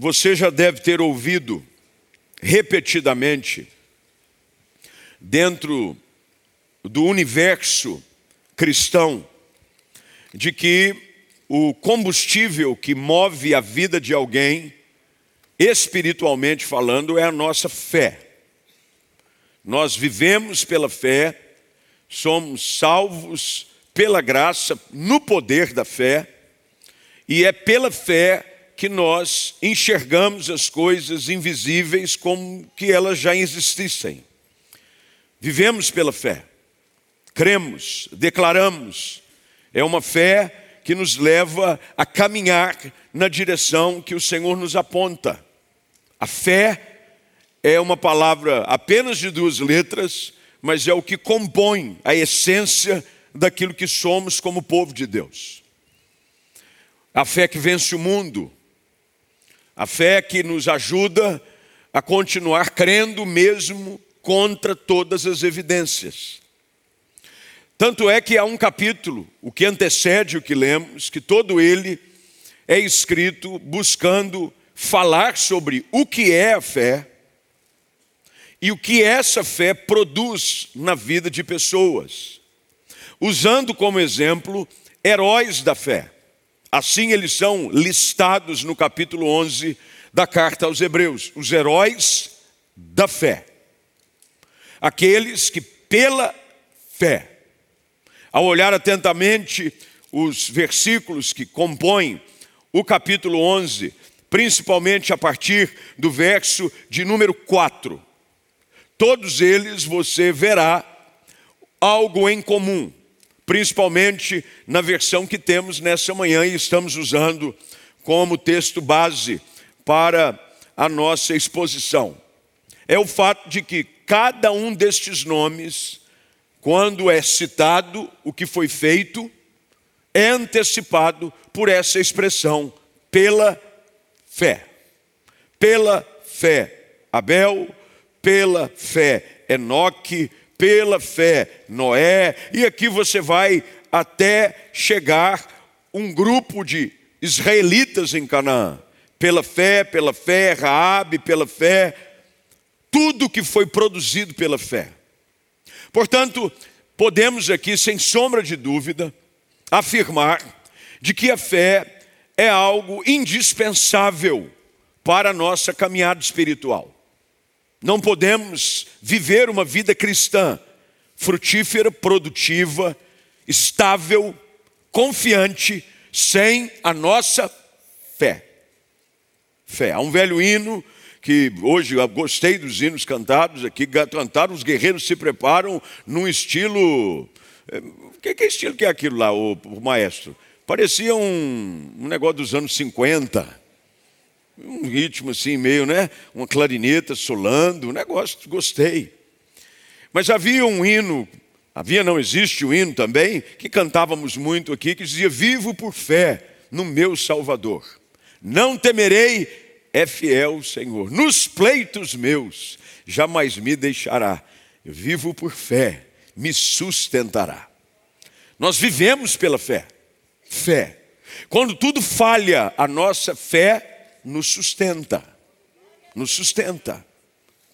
você já deve ter ouvido repetidamente, dentro do universo cristão, de que o combustível que move a vida de alguém, espiritualmente falando, é a nossa fé. Nós vivemos pela fé, somos salvos pela graça, no poder da fé, e é pela fé que nós enxergamos as coisas invisíveis como que elas já existissem. Vivemos pela fé, cremos, declaramos. É uma fé que nos leva a caminhar na direção que o Senhor nos aponta. A fé é uma palavra apenas de duas letras, mas é o que compõe a essência daquilo que somos como povo de Deus. A fé que vence o mundo, a fé que nos ajuda a continuar crendo mesmo contra todas as evidências. Tanto é que há um capítulo, o que antecede o que lemos, que todo ele é escrito buscando falar sobre o que é a fé e o que essa fé produz na vida de pessoas, usando como exemplo heróis da fé. Assim eles são listados no capítulo 11 da carta aos Hebreus, os heróis da fé. Aqueles que pela fé, ao olhar atentamente os versículos que compõem o capítulo 11, principalmente a partir do verso de número 4, todos eles você verá algo em comum, principalmente na versão que temos nessa manhã e estamos usando como texto base para a nossa exposição. É o fato de que cada um destes nomes, quando é citado o que foi feito, é antecipado por essa expressão, pela fé. Pela fé. Abel, pela fé Enoque, pela fé Noé, e aqui você vai até chegar um grupo de israelitas em Canaã. Pela fé, pela fé, Raabe, pela fé, tudo que foi produzido pela fé. Portanto, podemos aqui, sem sombra de dúvida, afirmar de que a fé é algo indispensável para a nossa caminhada espiritual. Não podemos viver uma vida cristã frutífera, produtiva, estável, confiante, sem a nossa fé. Fé. Há um velho hino que hoje eu gostei dos hinos cantados aqui, cantaram, os guerreiros se preparam num estilo. Eh, o que, que estilo que é aquilo lá, o, o maestro? Parecia um, um negócio dos anos 50 um ritmo assim, meio, né? Uma clarineta solando, um negócio, gostei. Mas havia um hino, havia, não existe um hino também, que cantávamos muito aqui, que dizia: Vivo por fé no meu Salvador. Não temerei, é fiel o Senhor. Nos pleitos meus, jamais me deixará. Eu vivo por fé, me sustentará. Nós vivemos pela fé. Fé. Quando tudo falha, a nossa fé nos sustenta. Nos sustenta.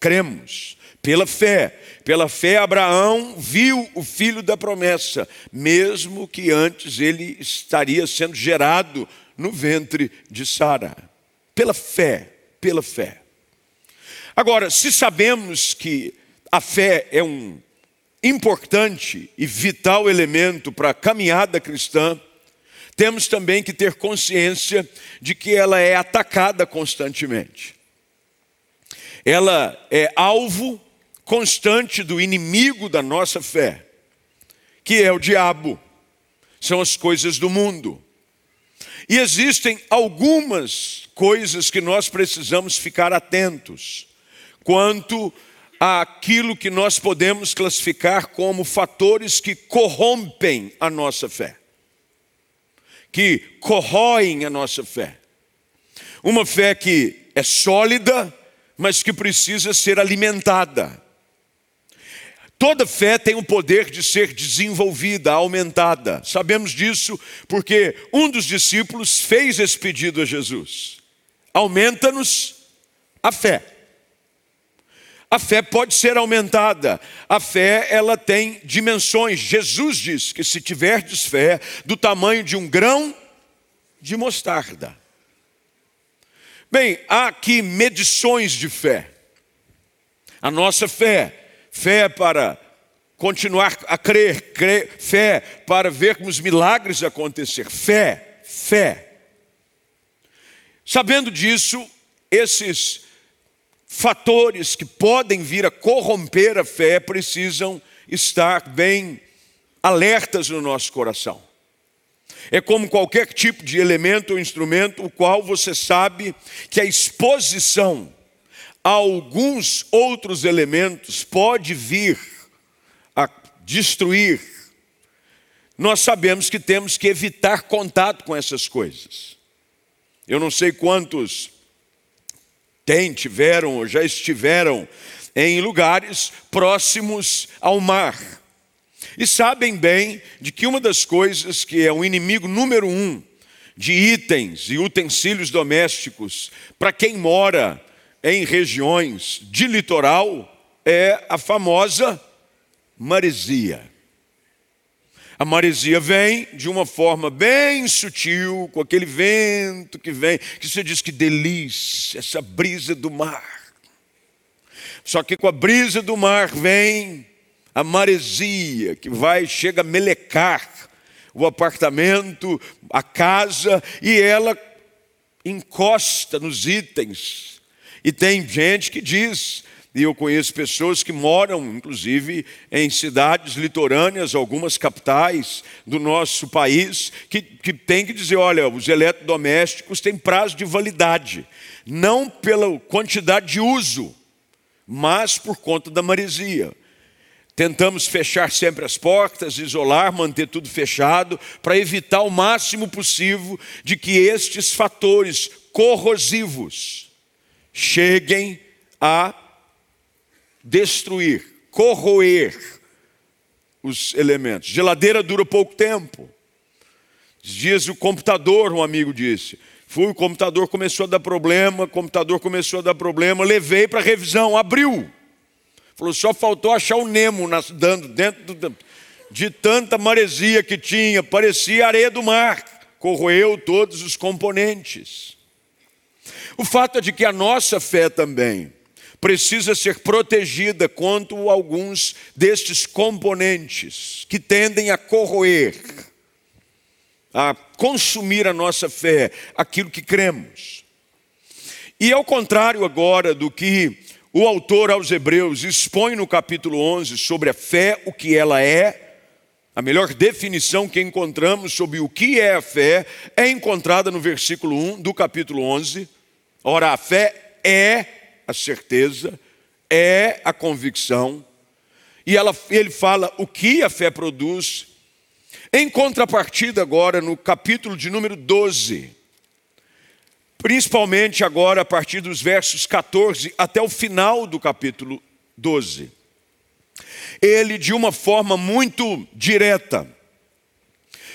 Cremos. Pela fé. Pela fé, Abraão viu o filho da promessa, mesmo que antes ele estaria sendo gerado no ventre de Sara. Pela fé. Pela fé. Agora, se sabemos que a fé é um importante e vital elemento para a caminhada cristã, temos também que ter consciência de que ela é atacada constantemente. Ela é alvo constante do inimigo da nossa fé, que é o diabo, são as coisas do mundo. E existem algumas coisas que nós precisamos ficar atentos quanto àquilo que nós podemos classificar como fatores que corrompem a nossa fé que corroem a nossa fé. Uma fé que é sólida, mas que precisa ser alimentada. Toda fé tem o poder de ser desenvolvida, aumentada. Sabemos disso porque um dos discípulos fez esse pedido a Jesus. aumenta-nos a fé. A fé pode ser aumentada. A fé, ela tem dimensões. Jesus diz que se tiverdes fé do tamanho de um grão de mostarda. Bem, há aqui medições de fé. A nossa fé, fé para continuar a crer, crer, fé para vermos milagres acontecer, fé, fé. Sabendo disso, esses fatores que podem vir a corromper a fé precisam estar bem alertas no nosso coração. É como qualquer tipo de elemento ou instrumento, o qual você sabe que a exposição a alguns outros elementos pode vir a destruir. Nós sabemos que temos que evitar contato com essas coisas. Eu não sei quantos têm, tiveram ou já estiveram em lugares próximos ao mar. E sabem bem de que uma das coisas que é o inimigo número um de itens e utensílios domésticos para quem mora em regiões de litoral é a famosa maresia. A maresia vem de uma forma bem sutil, com aquele vento que vem, que você diz que delícia, essa brisa do mar. Só que com a brisa do mar vem a maresia, que vai, chega a melecar o apartamento, a casa, e ela encosta nos itens. E tem gente que diz e eu conheço pessoas que moram, inclusive, em cidades litorâneas, algumas capitais do nosso país, que, que tem que dizer: olha, os eletrodomésticos têm prazo de validade, não pela quantidade de uso, mas por conta da maresia. Tentamos fechar sempre as portas, isolar, manter tudo fechado, para evitar o máximo possível de que estes fatores corrosivos cheguem a destruir, corroer os elementos. Geladeira dura pouco tempo. Dias o computador, um amigo disse. Fui, o computador começou a dar problema, o computador começou a dar problema, levei para revisão, abriu. Falou, só faltou achar o Nemo dando dentro do, de tanta maresia que tinha, parecia areia do mar, corroeu todos os componentes. O fato é de que a nossa fé também precisa ser protegida contra alguns destes componentes que tendem a corroer, a consumir a nossa fé, aquilo que cremos. E ao contrário agora do que o autor aos Hebreus expõe no capítulo 11 sobre a fé, o que ela é, a melhor definição que encontramos sobre o que é a fé é encontrada no versículo 1 do capítulo 11. Ora, a fé é a certeza, é a convicção, e ela, ele fala o que a fé produz. Em contrapartida, agora, no capítulo de número 12, principalmente agora a partir dos versos 14 até o final do capítulo 12, ele, de uma forma muito direta,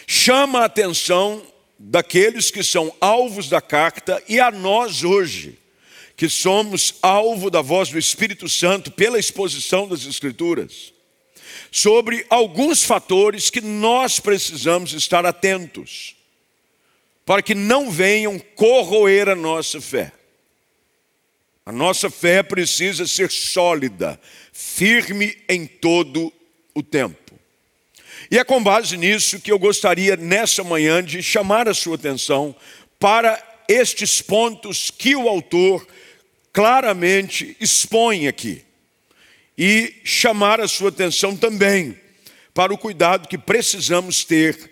chama a atenção daqueles que são alvos da carta e a nós hoje, que somos alvo da voz do Espírito Santo pela exposição das Escrituras, sobre alguns fatores que nós precisamos estar atentos, para que não venham corroer a nossa fé. A nossa fé precisa ser sólida, firme em todo o tempo. E é com base nisso que eu gostaria, nessa manhã, de chamar a sua atenção para estes pontos que o autor claramente expõe aqui. E chamar a sua atenção também para o cuidado que precisamos ter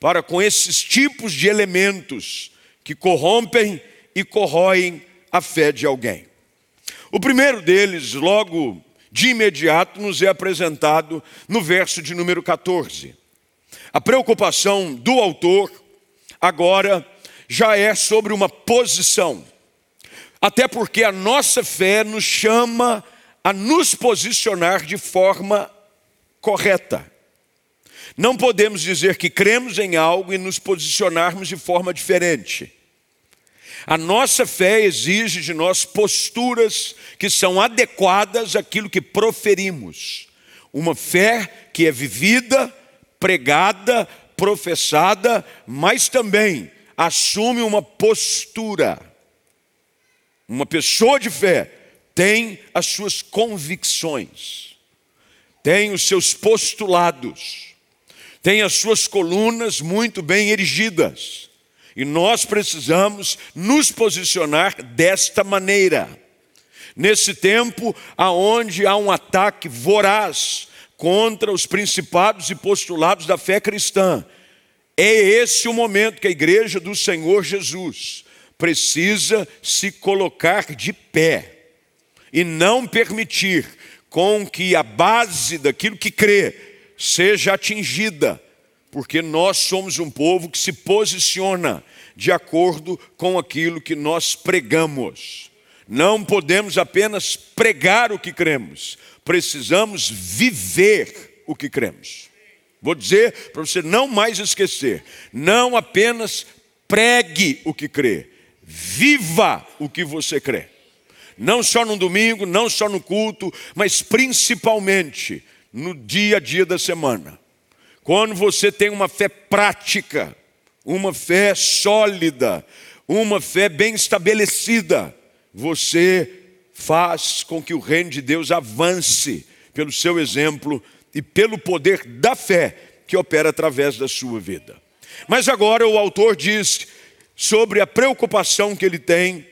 para com esses tipos de elementos que corrompem e corroem a fé de alguém. O primeiro deles, logo de imediato, nos é apresentado no verso de número 14. A preocupação do autor agora já é sobre uma posição. Até porque a nossa fé nos chama a nos posicionar de forma correta. Não podemos dizer que cremos em algo e nos posicionarmos de forma diferente. A nossa fé exige de nós posturas que são adequadas àquilo que proferimos. Uma fé que é vivida, pregada, professada, mas também assume uma postura. Uma pessoa de fé tem as suas convicções, tem os seus postulados, tem as suas colunas muito bem erigidas. E nós precisamos nos posicionar desta maneira. Nesse tempo aonde há um ataque voraz contra os principados e postulados da fé cristã, é esse o momento que a igreja do Senhor Jesus precisa se colocar de pé e não permitir com que a base daquilo que crê seja atingida, porque nós somos um povo que se posiciona de acordo com aquilo que nós pregamos. Não podemos apenas pregar o que cremos, precisamos viver o que cremos. Vou dizer para você não mais esquecer: não apenas pregue o que crê, viva o que você crê. Não só no domingo, não só no culto, mas principalmente no dia a dia da semana. Quando você tem uma fé prática, uma fé sólida, uma fé bem estabelecida, você faz com que o reino de Deus avance pelo seu exemplo e pelo poder da fé que opera através da sua vida. Mas agora o autor diz sobre a preocupação que ele tem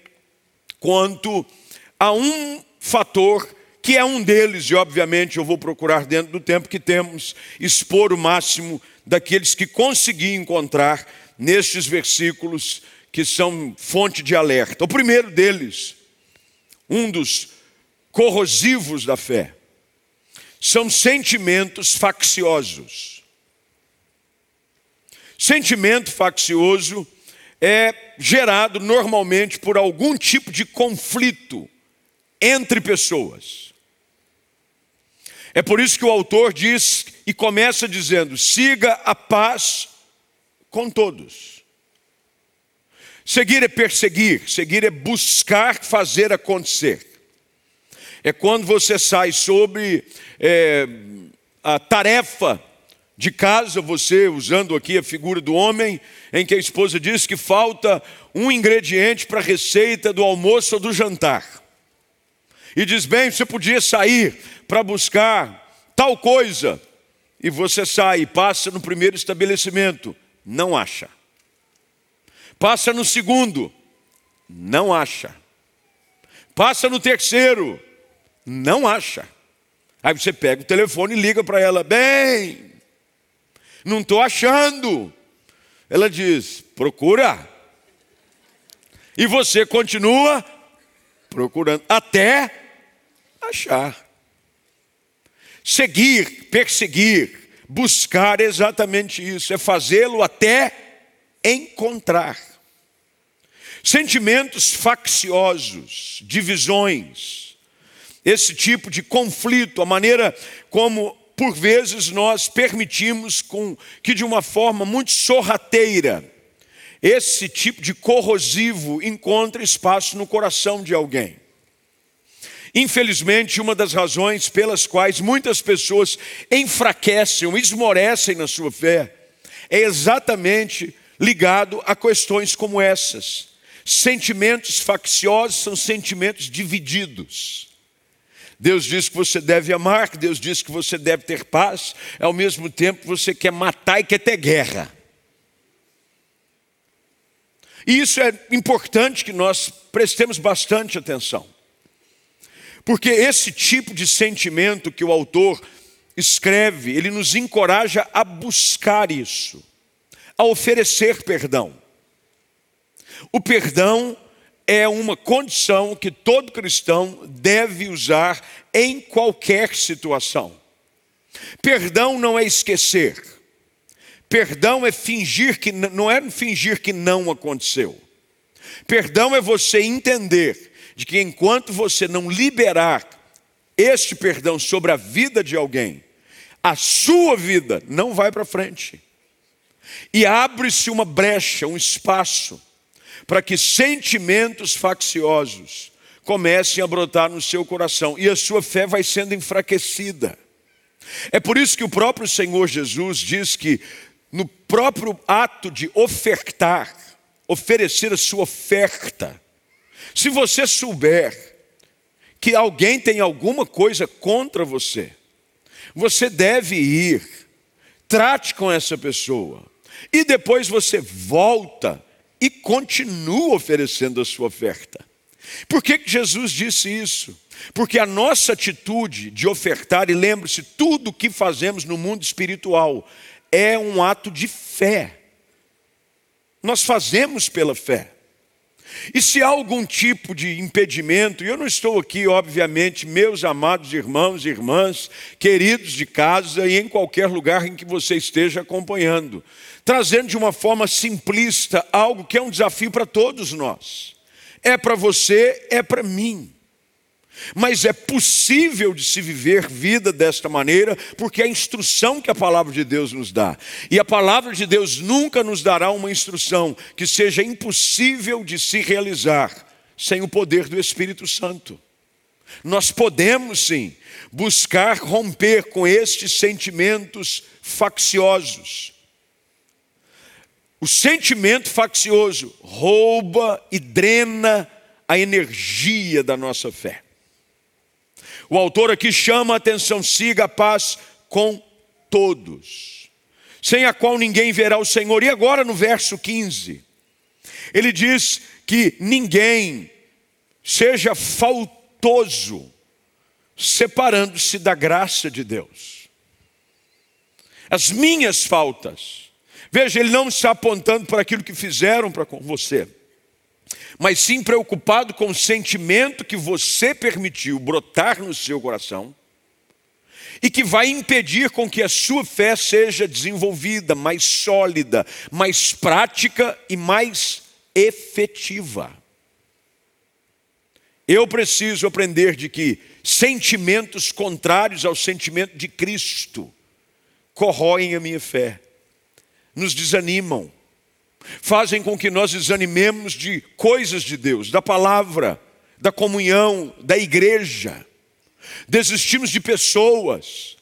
quanto a um fator que é um deles, e obviamente eu vou procurar dentro do tempo que temos, expor o máximo daqueles que consegui encontrar nestes versículos que são fonte de alerta. O primeiro deles, um dos corrosivos da fé, são sentimentos facciosos. Sentimento faccioso é gerado normalmente por algum tipo de conflito entre pessoas. É por isso que o autor diz e começa dizendo: siga a paz com todos. Seguir é perseguir, seguir é buscar fazer acontecer. É quando você sai sobre é, a tarefa de casa, você usando aqui a figura do homem, em que a esposa diz que falta um ingrediente para a receita do almoço ou do jantar. E diz: bem, você podia sair para buscar tal coisa. E você sai passa no primeiro estabelecimento, não acha. Passa no segundo, não acha. Passa no terceiro, não acha. Aí você pega o telefone e liga para ela: bem, não estou achando. Ela diz: procura. E você continua procurando até achar. Seguir, perseguir, buscar exatamente isso, é fazê-lo até encontrar. Sentimentos facciosos, divisões, esse tipo de conflito, a maneira como por vezes nós permitimos com que de uma forma muito sorrateira esse tipo de corrosivo encontre espaço no coração de alguém. Infelizmente, uma das razões pelas quais muitas pessoas enfraquecem, esmorecem na sua fé, é exatamente ligado a questões como essas. Sentimentos facciosos são sentimentos divididos. Deus diz que você deve amar, Deus diz que você deve ter paz, ao mesmo tempo você quer matar e quer ter guerra. E isso é importante que nós prestemos bastante atenção. Porque esse tipo de sentimento que o autor escreve, ele nos encoraja a buscar isso, a oferecer perdão. O perdão é uma condição que todo cristão deve usar em qualquer situação. Perdão não é esquecer. Perdão é fingir que não é fingir que não aconteceu. Perdão é você entender de que enquanto você não liberar este perdão sobre a vida de alguém, a sua vida não vai para frente. E abre-se uma brecha, um espaço para que sentimentos facciosos comecem a brotar no seu coração e a sua fé vai sendo enfraquecida. É por isso que o próprio Senhor Jesus diz que no próprio ato de ofertar, oferecer a sua oferta, se você souber que alguém tem alguma coisa contra você, você deve ir, trate com essa pessoa, e depois você volta e continua oferecendo a sua oferta. Por que, Jesus disse isso? Porque a nossa atitude de ofertar, e lembre-se, tudo que fazemos no mundo espiritual é um ato de fé. Nós fazemos pela fé. E se há algum tipo de impedimento, e eu não estou aqui, obviamente, meus amados irmãos e irmãs, queridos de casa e em qualquer lugar em que você esteja acompanhando, trazendo de uma forma simplista algo que é um desafio para todos nós. É para você, é para mim. Mas é possível de se viver vida desta maneira, porque é a instrução que a palavra de Deus nos dá. E a palavra de Deus nunca nos dará uma instrução que seja impossível de se realizar sem o poder do Espírito Santo. Nós podemos sim buscar romper com estes sentimentos facciosos. O sentimento faccioso rouba e drena a energia da nossa fé. O autor aqui chama a atenção: siga a paz com todos, sem a qual ninguém verá o Senhor. E agora no verso 15, ele diz que ninguém seja faltoso, separando-se da graça de Deus. As minhas faltas, veja, ele não está apontando para aquilo que fizeram para com você mas sim preocupado com o sentimento que você permitiu brotar no seu coração e que vai impedir com que a sua fé seja desenvolvida, mais sólida, mais prática e mais efetiva. Eu preciso aprender de que sentimentos contrários ao sentimento de Cristo corroem a minha fé, nos desanimam, fazem com que nós desanimemos de coisas de Deus, da palavra, da comunhão, da igreja. Desistimos de pessoas,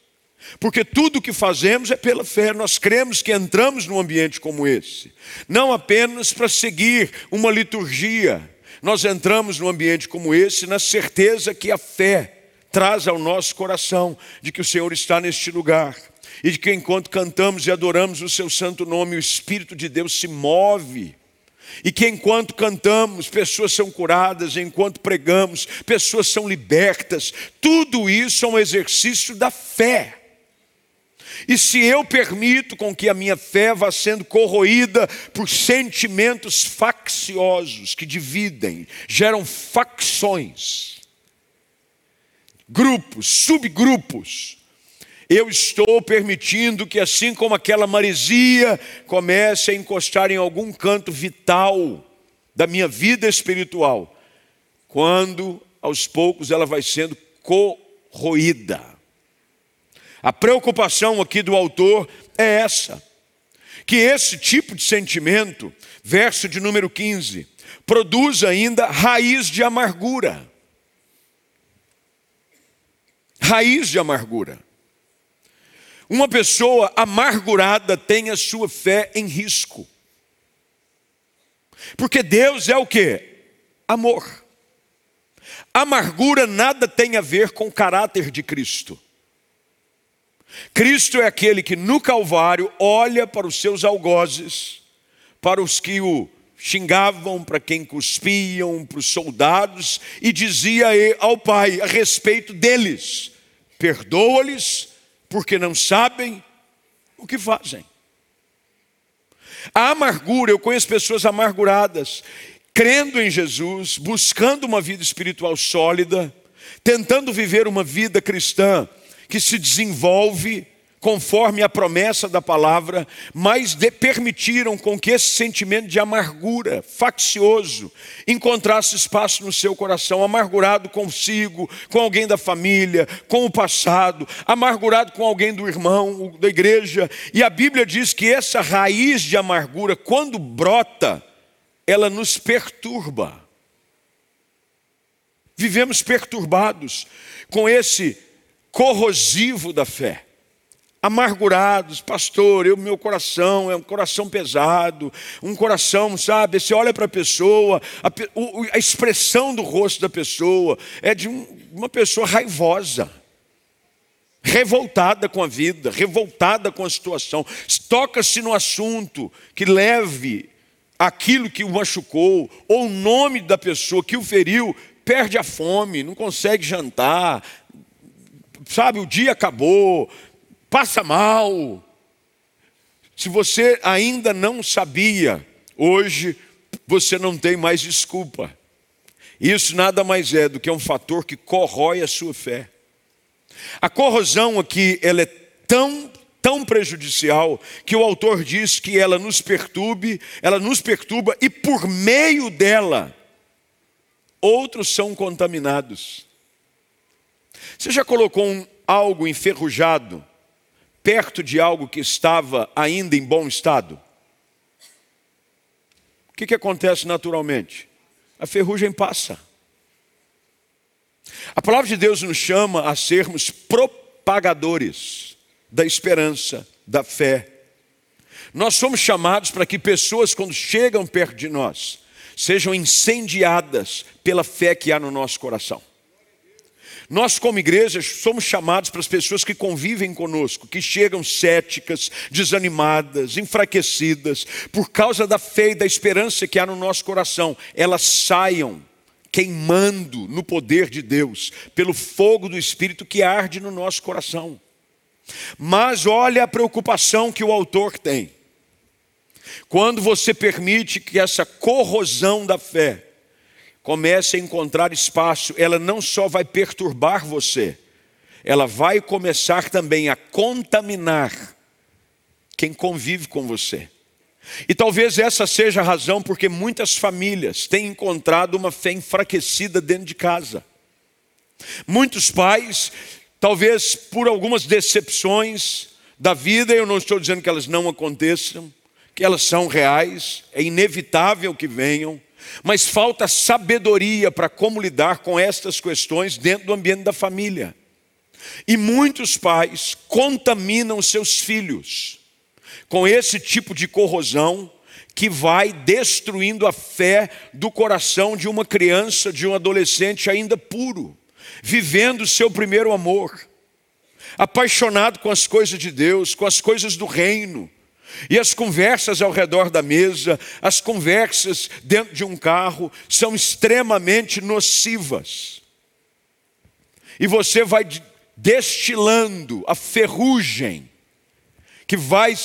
porque tudo o que fazemos é pela fé. Nós cremos que entramos num ambiente como esse, não apenas para seguir uma liturgia. Nós entramos num ambiente como esse na certeza que a fé traz ao nosso coração de que o Senhor está neste lugar e de que enquanto cantamos e adoramos o seu santo nome, o Espírito de Deus se move. E que enquanto cantamos, pessoas são curadas, enquanto pregamos, pessoas são libertas. Tudo isso é um exercício da fé. E se eu permito com que a minha fé vá sendo corroída por sentimentos facciosos que dividem, geram facções, grupos, subgrupos, eu estou permitindo que, assim como aquela maresia comece a encostar em algum canto vital da minha vida espiritual, quando aos poucos ela vai sendo corroída. A preocupação aqui do autor é essa: que esse tipo de sentimento, verso de número 15, produz ainda raiz de amargura. Raiz de amargura. Uma pessoa amargurada tem a sua fé em risco. Porque Deus é o que? Amor. Amargura nada tem a ver com o caráter de Cristo. Cristo é aquele que no Calvário olha para os seus algozes, para os que o xingavam, para quem cuspiam, para os soldados, e dizia ao Pai a respeito deles: perdoa-lhes, porque não sabem o que fazem. A amargura, eu conheço pessoas amarguradas, crendo em Jesus, buscando uma vida espiritual sólida, tentando viver uma vida cristã que se desenvolve conforme a promessa da palavra, mas de, permitiram com que esse sentimento de amargura, faccioso, encontrasse espaço no seu coração, amargurado consigo, com alguém da família, com o passado, amargurado com alguém do irmão, da igreja. E a Bíblia diz que essa raiz de amargura, quando brota, ela nos perturba. Vivemos perturbados com esse corrosivo da fé. Amargurados, pastor, eu, meu coração é um coração pesado, um coração, sabe? Você olha para a pessoa, a, expressão do rosto da pessoa é de um, uma pessoa raivosa, revoltada com a vida, revoltada com a situação. Toca-se no assunto que leve aquilo que o machucou, ou o nome da pessoa que o feriu, perde a fome, não consegue jantar, sabe, o dia acabou, passa mal. Se você ainda não sabia, hoje você não tem mais desculpa. Isso nada mais é do que um fator que corrói a sua fé. A corrosão aqui, ela é tão, tão prejudicial que o autor diz que ela nos perturbe, ela nos perturba e por meio dela outros são contaminados. Você já colocou um, algo enferrujado perto de algo que estava ainda em bom estado? O que, que acontece naturalmente? A ferrugem passa. A palavra de Deus nos chama a sermos propagadores da esperança, da fé. Nós somos chamados para que pessoas, quando chegam perto de nós, sejam incendiadas pela fé que há no nosso coração. Nós, como igreja, somos chamados para as pessoas que convivem conosco, que chegam céticas, desanimadas, enfraquecidas, por causa da fé e da esperança que há no nosso coração, elas saiam queimando no poder de Deus, pelo fogo do Espírito que arde no nosso coração. Mas olha a preocupação que o autor tem. Quando você permite que essa corrosão da fé comece a encontrar espaço, ela não só vai perturbar você, ela vai começar também a contaminar quem convive com você. E talvez essa seja a razão porque muitas famílias têm encontrado uma fé enfraquecida dentro de casa. Muitos pais, talvez por algumas decepções da vida, eu não estou dizendo que elas não aconteçam, que elas são reais, é inevitável que venham, mas falta sabedoria para como lidar com estas questões dentro do ambiente da família. E muitos pais contaminam seus filhos com esse tipo de corrosão que vai destruindo a fé do coração de uma criança, de um adolescente ainda puro, vivendo o seu primeiro amor, apaixonado com as coisas de Deus, com as coisas do reino e as conversas ao redor da mesa, as conversas dentro de um carro, são extremamente nocivas. E você vai destilando a ferrugem, que vai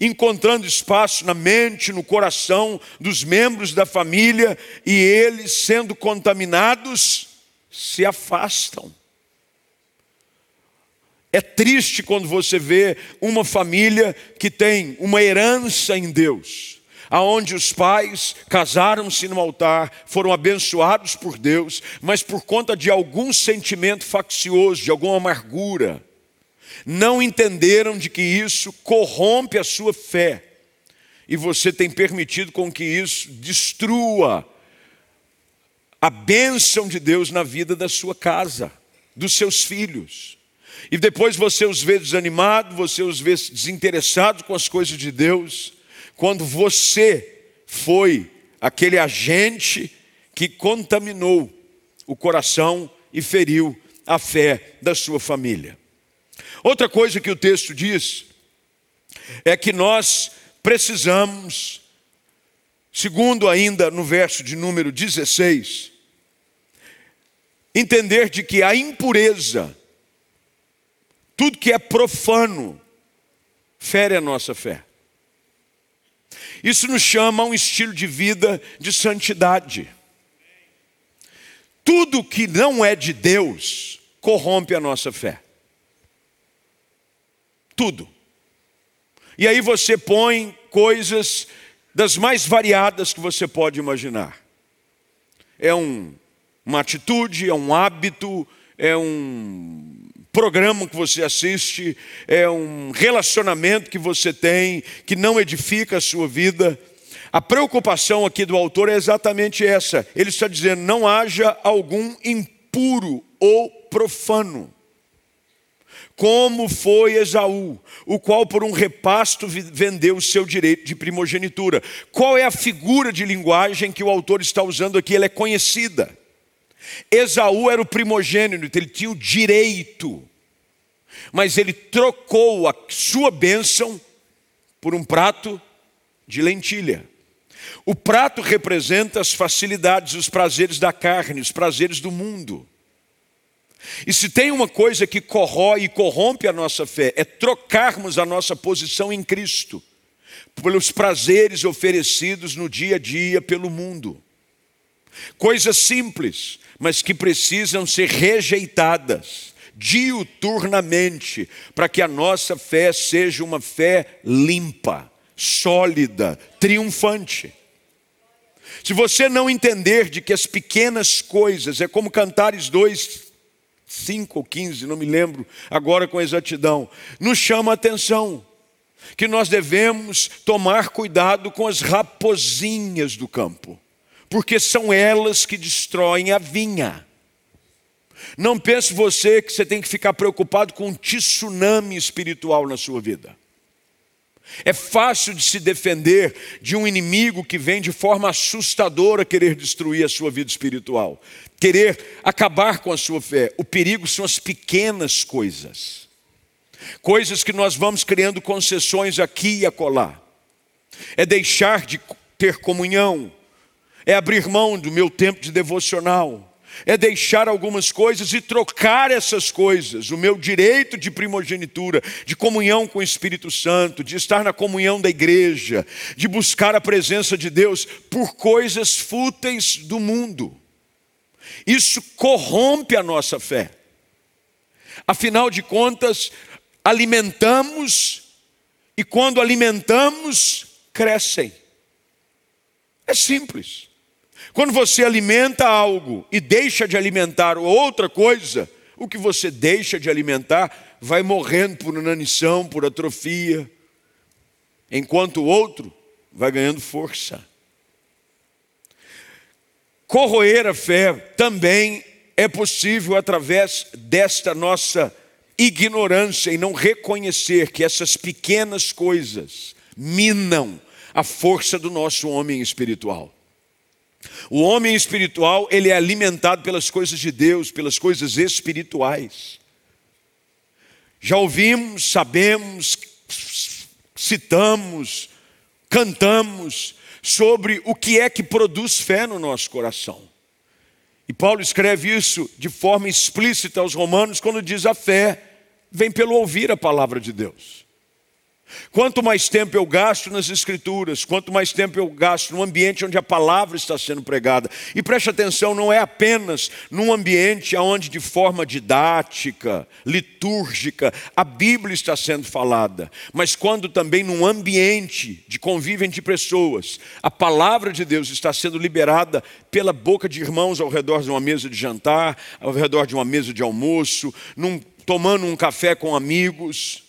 encontrando espaço na mente, no coração dos membros da família, e eles, sendo contaminados, se afastam. É triste quando você vê uma família que tem uma herança em Deus, aonde os pais casaram-se no altar, foram abençoados por Deus, mas por conta de algum sentimento faccioso, de alguma amargura, não entenderam de que isso corrompe a sua fé. E você tem permitido com que isso destrua a bênção de Deus na vida da sua casa, dos seus filhos. E depois você os vê desanimados, você os vê desinteressados com as coisas de Deus, quando você foi aquele agente que contaminou o coração e feriu a fé da sua família. Outra coisa que o texto diz é que nós precisamos, segundo ainda no verso de número 16, entender de que a impureza tudo que é profano fere a nossa fé. Isso nos chama a um estilo de vida de santidade. Tudo que não é de Deus corrompe a nossa fé. Tudo. E aí você põe coisas das mais variadas que você pode imaginar. É um, uma atitude, é um hábito, é um programa que você assiste, é um relacionamento que você tem que não edifica a sua vida. A preocupação aqui do autor é exatamente essa. Ele está dizendo: não haja algum impuro ou profano como foi Esaú, o qual por um repasto vendeu o seu direito de primogenitura. Qual é a figura de linguagem que o autor está usando aqui? Ela é conhecida. Esaú era o primogênito, ele tinha o direito, mas ele trocou a sua bênção por um prato de lentilha. O prato representa as facilidades, os prazeres da carne, os prazeres do mundo. E se tem uma coisa que corrói e corrompe a nossa fé, é trocarmos a nossa posição em Cristo pelos prazeres oferecidos no dia a dia pelo mundo. Coisas simples, mas que precisam ser rejeitadas diuturnamente, para que a nossa fé seja uma fé limpa, sólida, triunfante. Se você não entender de que as pequenas coisas, é como Cantares 2, 5 ou 15, não me lembro agora com exatidão, nos chama a atenção que nós devemos tomar cuidado com as raposinhas do campo, porque são elas que destroem a vinha. Não pense você que você tem que ficar preocupado com um tsunami espiritual na sua vida. É fácil de se defender de um inimigo que vem de forma assustadora querer destruir a sua vida espiritual, querer acabar com a sua fé. O perigo são as pequenas coisas, coisas que nós vamos criando concessões aqui e acolá. É deixar de ter comunhão, é abrir mão do meu tempo de devocional, é deixar algumas coisas e trocar essas coisas, o meu direito de primogenitura, de comunhão com o Espírito Santo, de estar na comunhão da igreja, de buscar a presença de Deus, por coisas fúteis do mundo. Isso corrompe a nossa fé. Afinal de contas, alimentamos e quando alimentamos, crescem. É simples. Quando você alimenta algo e deixa de alimentar outra coisa, o que você deixa de alimentar vai morrendo por inanição, por atrofia, enquanto o outro vai ganhando força. Corroer a fé também é possível através desta nossa ignorância e não reconhecer que essas pequenas coisas minam a força do nosso homem espiritual. O homem espiritual, ele é alimentado pelas coisas de Deus, pelas coisas espirituais. Já ouvimos, sabemos, citamos, cantamos sobre o que é que produz fé no nosso coração. E Paulo escreve isso de forma explícita aos Romanos quando diz: a fé vem pelo ouvir a palavra de Deus. Quanto mais tempo eu gasto nas Escrituras, quanto mais tempo eu gasto no ambiente onde a palavra está sendo pregada. E preste atenção, não é apenas num ambiente onde, de forma didática, litúrgica, a Bíblia está sendo falada, mas quando também num ambiente de convívio entre pessoas, a palavra de Deus está sendo liberada pela boca de irmãos ao redor de uma mesa de jantar, ao redor de uma mesa de almoço, num, tomando um café com amigos.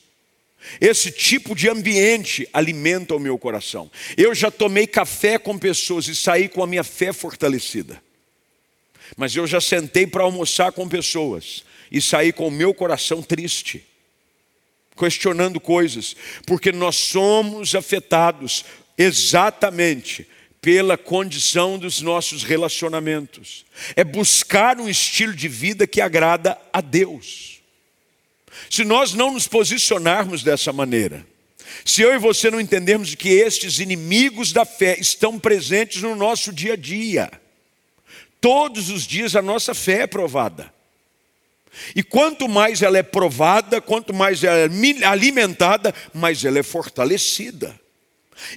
Esse tipo de ambiente alimenta o meu coração. Eu já tomei café com pessoas e saí com a minha fé fortalecida. Mas eu já sentei para almoçar com pessoas e saí com o meu coração triste, questionando coisas, porque nós somos afetados exatamente pela condição dos nossos relacionamentos. É buscar um estilo de vida que agrada a Deus. Se nós não nos posicionarmos dessa maneira, se eu e você não entendermos que estes inimigos da fé estão presentes no nosso dia a dia, todos os dias a nossa fé é provada. E quanto mais ela é provada, quanto mais ela é alimentada, mais ela é fortalecida.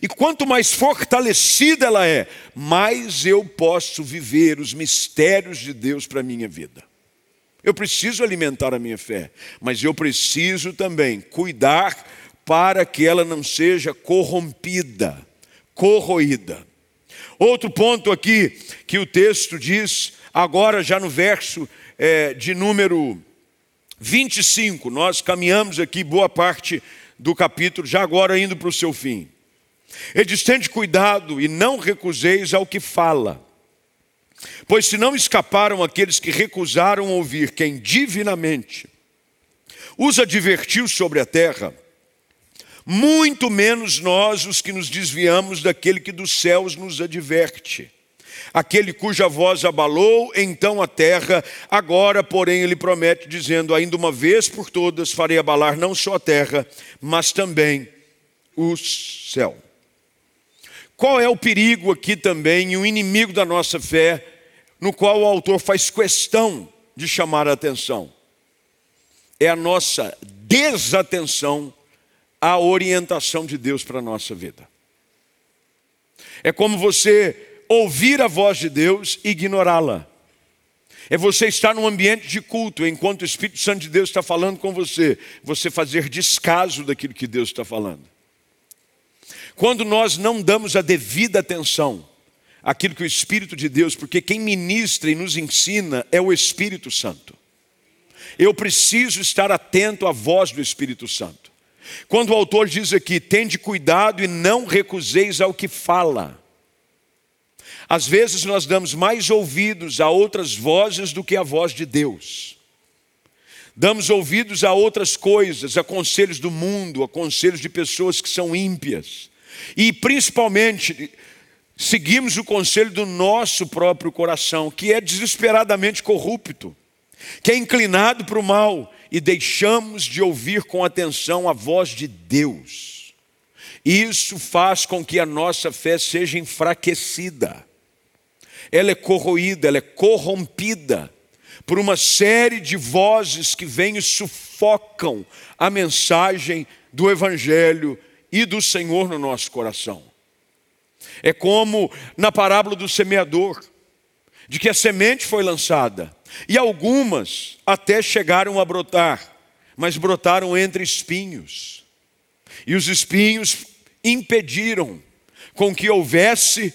E quanto mais fortalecida ela é, mais eu posso viver os mistérios de Deus para a minha vida. Eu preciso alimentar a minha fé, mas eu preciso também cuidar para que ela não seja corrompida, corroída. Outro ponto aqui que o texto diz, agora já no verso é, de número 25, nós caminhamos aqui boa parte do capítulo, já agora indo para o seu fim. Ele diz: cuidado e não recuseis ao que fala. Pois se não escaparam aqueles que recusaram ouvir quem divinamente os advertiu sobre a terra, muito menos nós os que nos desviamos daquele que dos céus nos adverte. Aquele cuja voz abalou então a terra, agora, porém, ele promete, dizendo: Ainda uma vez por todas farei abalar não só a terra, mas também o céu. Qual é o perigo aqui também, e o inimigo da nossa fé, no qual o autor faz questão de chamar a atenção? É a nossa desatenção à orientação de Deus para a nossa vida. É como você ouvir a voz de Deus e ignorá-la. É você estar num ambiente de culto, enquanto o Espírito Santo de Deus está falando com você, você fazer descaso daquilo que Deus está falando. Quando nós não damos a devida atenção àquilo que o Espírito de Deus, porque quem ministra e nos ensina é o Espírito Santo. Eu preciso estar atento à voz do Espírito Santo. Quando o autor diz aqui, tende cuidado e não recuseis ao que fala. Às vezes nós damos mais ouvidos a outras vozes do que a voz de Deus. Damos ouvidos a outras coisas, a conselhos do mundo, a conselhos de pessoas que são ímpias. E principalmente seguimos o conselho do nosso próprio coração, que é desesperadamente corrupto, que é inclinado para o mal, e deixamos de ouvir com atenção a voz de Deus. Isso faz com que a nossa fé seja enfraquecida ela é corroída, ela é corrompida por uma série de vozes que vêm e sufocam a mensagem do Evangelho e do Senhor no nosso coração. É como na parábola do semeador, de que a semente foi lançada e algumas até chegaram a brotar, mas brotaram entre espinhos. E os espinhos impediram com que houvesse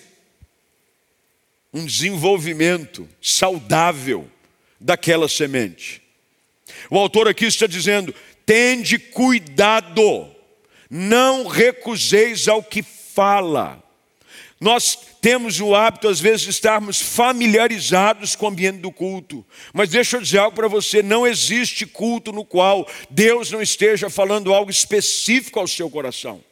um desenvolvimento saudável daquela semente. O autor aqui está dizendo: tende cuidado, não recuseis ao que fala. Nós temos o hábito, às vezes, de estarmos familiarizados com o ambiente do culto. Mas deixa eu dizer algo para você: não existe culto no qual Deus não esteja falando algo específico ao seu coração.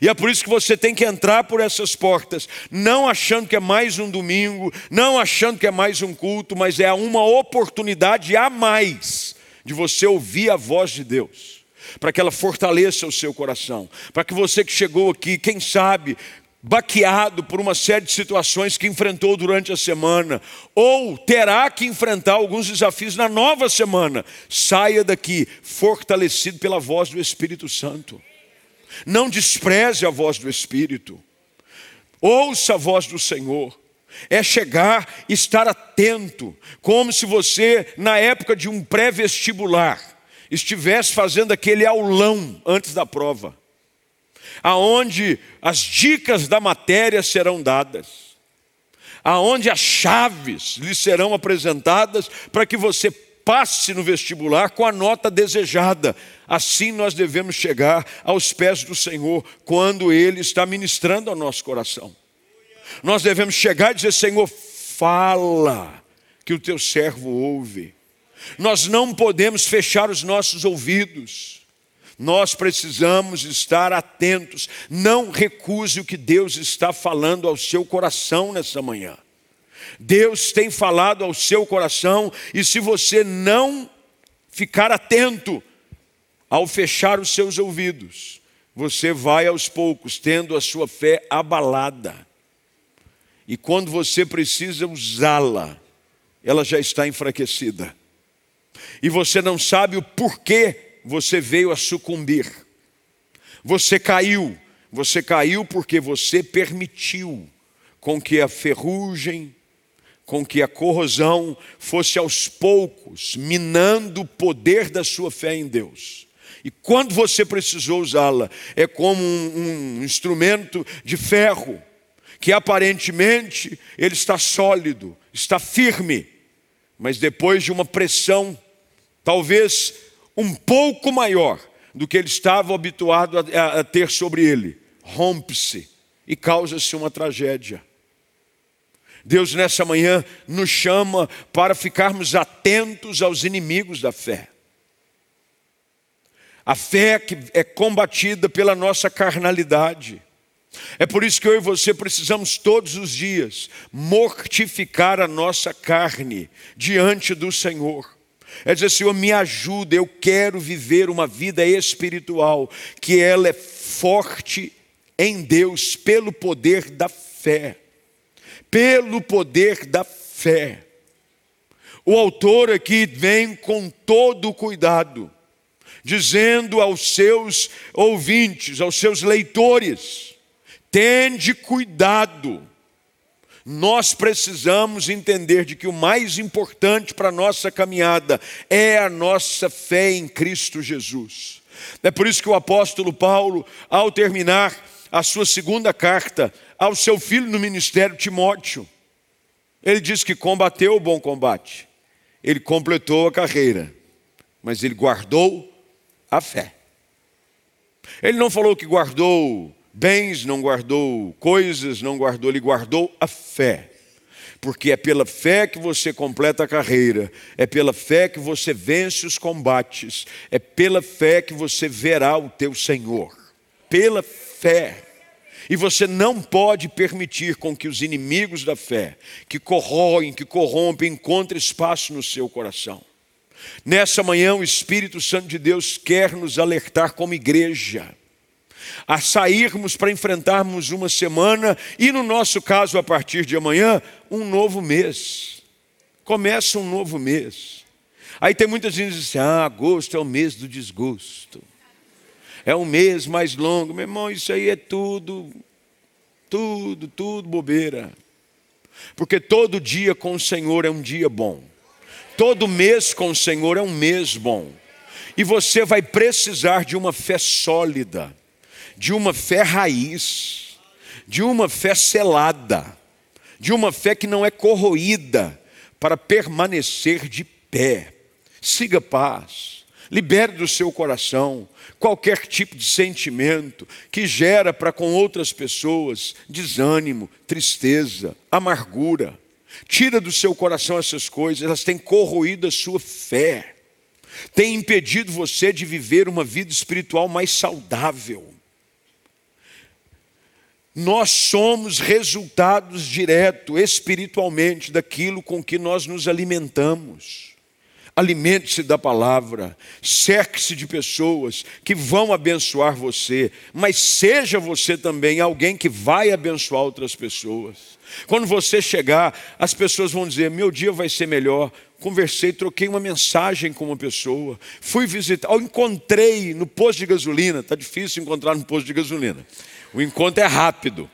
E é por isso que você tem que entrar por essas portas, não achando que é mais um domingo, não achando que é mais um culto, mas é uma oportunidade a mais de você ouvir a voz de Deus, para que ela fortaleça o seu coração, para que você que chegou aqui, quem sabe, baqueado por uma série de situações que enfrentou durante a semana, ou terá que enfrentar alguns desafios na nova semana, saia daqui fortalecido pela voz do Espírito Santo. Não despreze a voz do Espírito. Ouça a voz do Senhor. É chegar, estar atento, como se você, na época de um pré-vestibular, estivesse fazendo aquele aulão antes da prova, aonde as dicas da matéria serão dadas, aonde as chaves lhe serão apresentadas para que você passe no vestibular com a nota desejada. Assim nós devemos chegar aos pés do Senhor quando Ele está ministrando ao nosso coração. Nós devemos chegar e dizer: Senhor, fala, que o teu servo ouve. Nós não podemos fechar os nossos ouvidos. Nós precisamos estar atentos. Não recuse o que Deus está falando ao seu coração nessa manhã. Deus tem falado ao seu coração, e se você não ficar atento ao fechar os seus ouvidos, você vai aos poucos tendo a sua fé abalada. E quando você precisa usá-la, ela já está enfraquecida. E você não sabe o porquê você veio a sucumbir. Você caiu, você caiu porque você permitiu com que a ferrugem, com que a corrosão fosse aos poucos minando o poder da sua fé em Deus. E quando você precisou usá-la, é como um, um instrumento de ferro, que aparentemente ele está sólido, está firme, mas depois de uma pressão, talvez um pouco maior do que ele estava habituado a, a ter sobre ele, rompe-se e causa-se uma tragédia. Deus, nessa manhã, nos chama para ficarmos atentos aos inimigos da fé. A fé que é combatida pela nossa carnalidade. É por isso que eu e você precisamos todos os dias mortificar a nossa carne diante do Senhor. É dizer, Senhor, me ajuda, eu quero viver uma vida espiritual, que ela é forte em Deus pelo poder da fé. Pelo poder da fé. O autor aqui vem com todo cuidado, dizendo aos seus ouvintes, aos seus leitores: tende cuidado nós precisamos entender de que o mais importante para a nossa caminhada é a nossa fé em Cristo Jesus. É por isso que o apóstolo Paulo, ao terminar a sua segunda carta ao seu filho no ministério Timóteo, ele diz que combateu o bom combate, ele completou a carreira, mas ele guardou a fé. Ele não falou que guardou bens, não guardou coisas, não guardou, ele guardou a fé. Porque é pela fé que você completa a carreira, é pela fé que você vence os combates, é pela fé que você verá o teu Senhor. Pela fé. E você não pode permitir com que os inimigos da fé, que corroem, que corrompem, encontrem espaço no seu coração. Nessa manhã, o Espírito Santo de Deus quer nos alertar como igreja a sairmos para enfrentarmos uma semana e, no nosso caso, a partir de amanhã, um novo mês. Começa um novo mês. Aí tem muita gente que diz assim: ah, agosto é o mês do desgosto. É um mês mais longo. Meu irmão, isso aí é tudo, tudo, tudo bobeira. Porque todo dia com o Senhor é um dia bom. Todo mês com o Senhor é um mês bom. E você vai precisar de uma fé sólida de uma fé raiz, de uma fé selada, de uma fé que não é corroída, para permanecer de pé. Siga paz, libere do seu coração qualquer tipo de sentimento que gera para com outras pessoas desânimo, tristeza, amargura. Tira do seu coração essas coisas, elas têm corroído a sua fé, têm impedido você de viver uma vida espiritual mais saudável. Nós somos resultados direto, espiritualmente, daquilo com que nós nos alimentamos. Alimente-se da palavra, cerque-se de pessoas que vão abençoar você, mas seja você também alguém que vai abençoar outras pessoas. Quando você chegar, as pessoas vão dizer: Meu dia vai ser melhor. Conversei, troquei uma mensagem com uma pessoa, fui visitar, eu encontrei no posto de gasolina, está difícil encontrar no posto de gasolina. O encontro é rápido.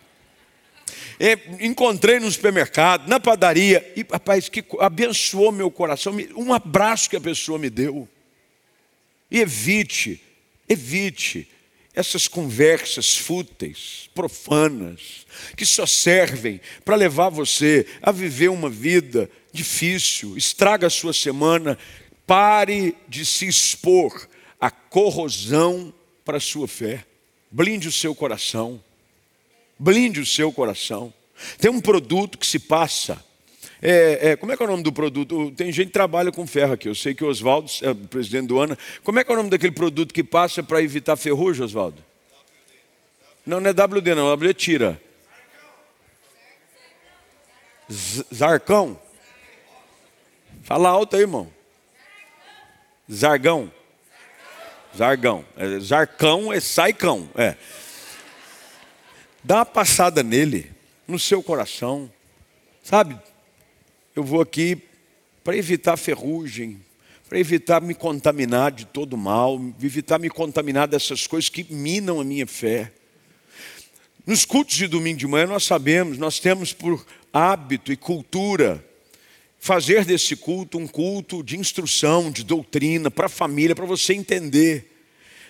É, encontrei no supermercado, na padaria, e rapaz, que abençoou meu coração, um abraço que a pessoa me deu. E evite, evite essas conversas fúteis, profanas, que só servem para levar você a viver uma vida difícil, estraga a sua semana. Pare de se expor à corrosão para a sua fé. Blinde o seu coração. Blinde o seu coração. Tem um produto que se passa. É, é, como é que é o nome do produto? Tem gente que trabalha com ferro aqui. Eu sei que o Oswaldo, é, presidente do ANA. Como é que é o nome daquele produto que passa para evitar ferrugem, Oswaldo? Não, não é WD, não. WD tira. Zarcão. Fala alto aí, irmão. Zargão. Zargão. É, zarcão é saicão. É. Dá uma passada nele, no seu coração. Sabe, eu vou aqui para evitar ferrugem, para evitar me contaminar de todo mal, evitar me contaminar dessas coisas que minam a minha fé. Nos cultos de domingo de manhã nós sabemos, nós temos por hábito e cultura fazer desse culto um culto de instrução, de doutrina, para a família, para você entender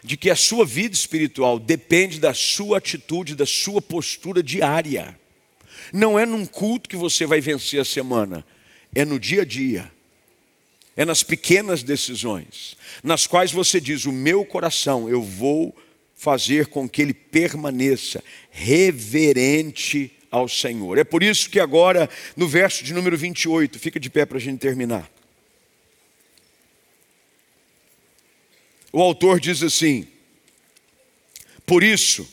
de que a sua vida espiritual depende da sua atitude, da sua postura diária. Não é num culto que você vai vencer a semana, é no dia a dia. É nas pequenas decisões, nas quais você diz: O meu coração, eu vou fazer com que ele permaneça reverente ao Senhor. É por isso que agora, no verso de número 28, fica de pé para a gente terminar. O autor diz assim: Por isso,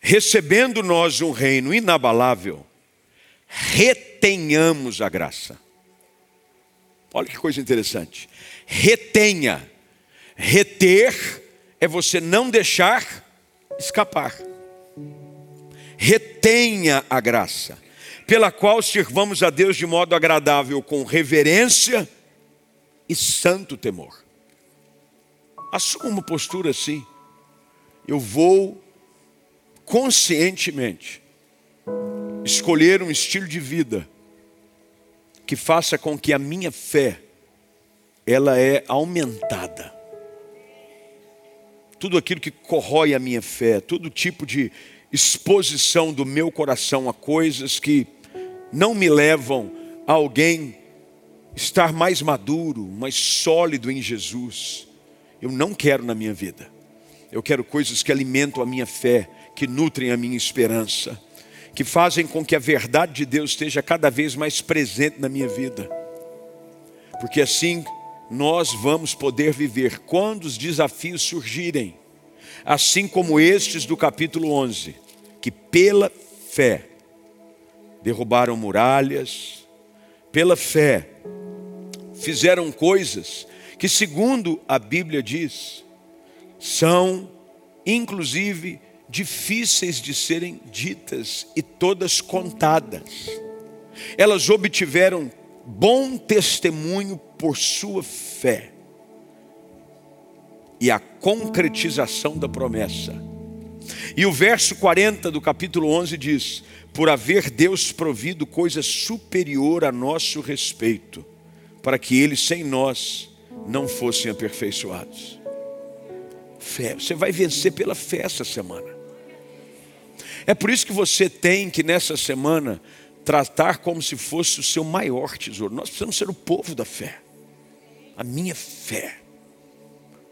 recebendo nós um reino inabalável, retenhamos a graça. Olha que coisa interessante. Retenha. Reter é você não deixar escapar. Retenha a graça, pela qual sirvamos a Deus de modo agradável, com reverência e santo temor. Assuma uma postura assim. Eu vou conscientemente escolher um estilo de vida que faça com que a minha fé ela é aumentada. Tudo aquilo que corrói a minha fé, todo tipo de exposição do meu coração a coisas que não me levam a alguém estar mais maduro, mais sólido em Jesus. Eu não quero na minha vida. Eu quero coisas que alimentam a minha fé, que nutrem a minha esperança, que fazem com que a verdade de Deus esteja cada vez mais presente na minha vida. Porque assim nós vamos poder viver quando os desafios surgirem, assim como estes do capítulo 11, que pela fé derrubaram muralhas, pela fé fizeram coisas que, segundo a Bíblia diz, são inclusive difíceis de serem ditas e todas contadas. Elas obtiveram bom testemunho por sua fé e a concretização da promessa. E o verso 40 do capítulo 11 diz: Por haver Deus provido coisa superior a nosso respeito, para que Ele sem nós não fossem aperfeiçoados. Fé, você vai vencer pela fé essa semana. É por isso que você tem que nessa semana tratar como se fosse o seu maior tesouro. Nós precisamos ser o povo da fé. A minha fé.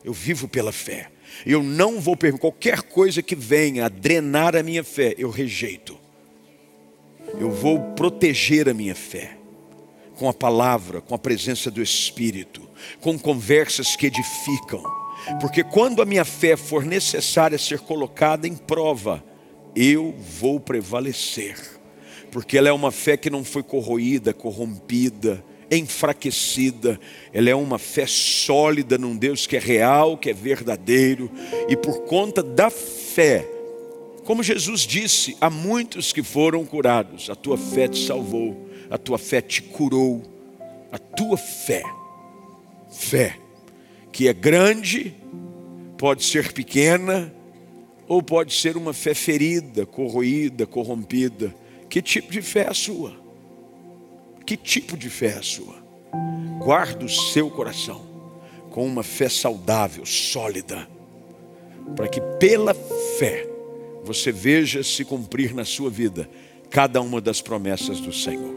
Eu vivo pela fé. Eu não vou permitir qualquer coisa que venha a drenar a minha fé, eu rejeito. Eu vou proteger a minha fé com a palavra, com a presença do Espírito, com conversas que edificam. Porque quando a minha fé for necessária ser colocada em prova, eu vou prevalecer. Porque ela é uma fé que não foi corroída, corrompida, enfraquecida. Ela é uma fé sólida num Deus que é real, que é verdadeiro. E por conta da fé, como Jesus disse a muitos que foram curados, a tua fé te salvou, a tua fé te curou, a tua fé, fé, que é grande, pode ser pequena, ou pode ser uma fé ferida, corroída, corrompida. Que tipo de fé é a sua? Que tipo de fé é a sua? Guarda o seu coração com uma fé saudável, sólida, para que pela fé você veja se cumprir na sua vida cada uma das promessas do Senhor.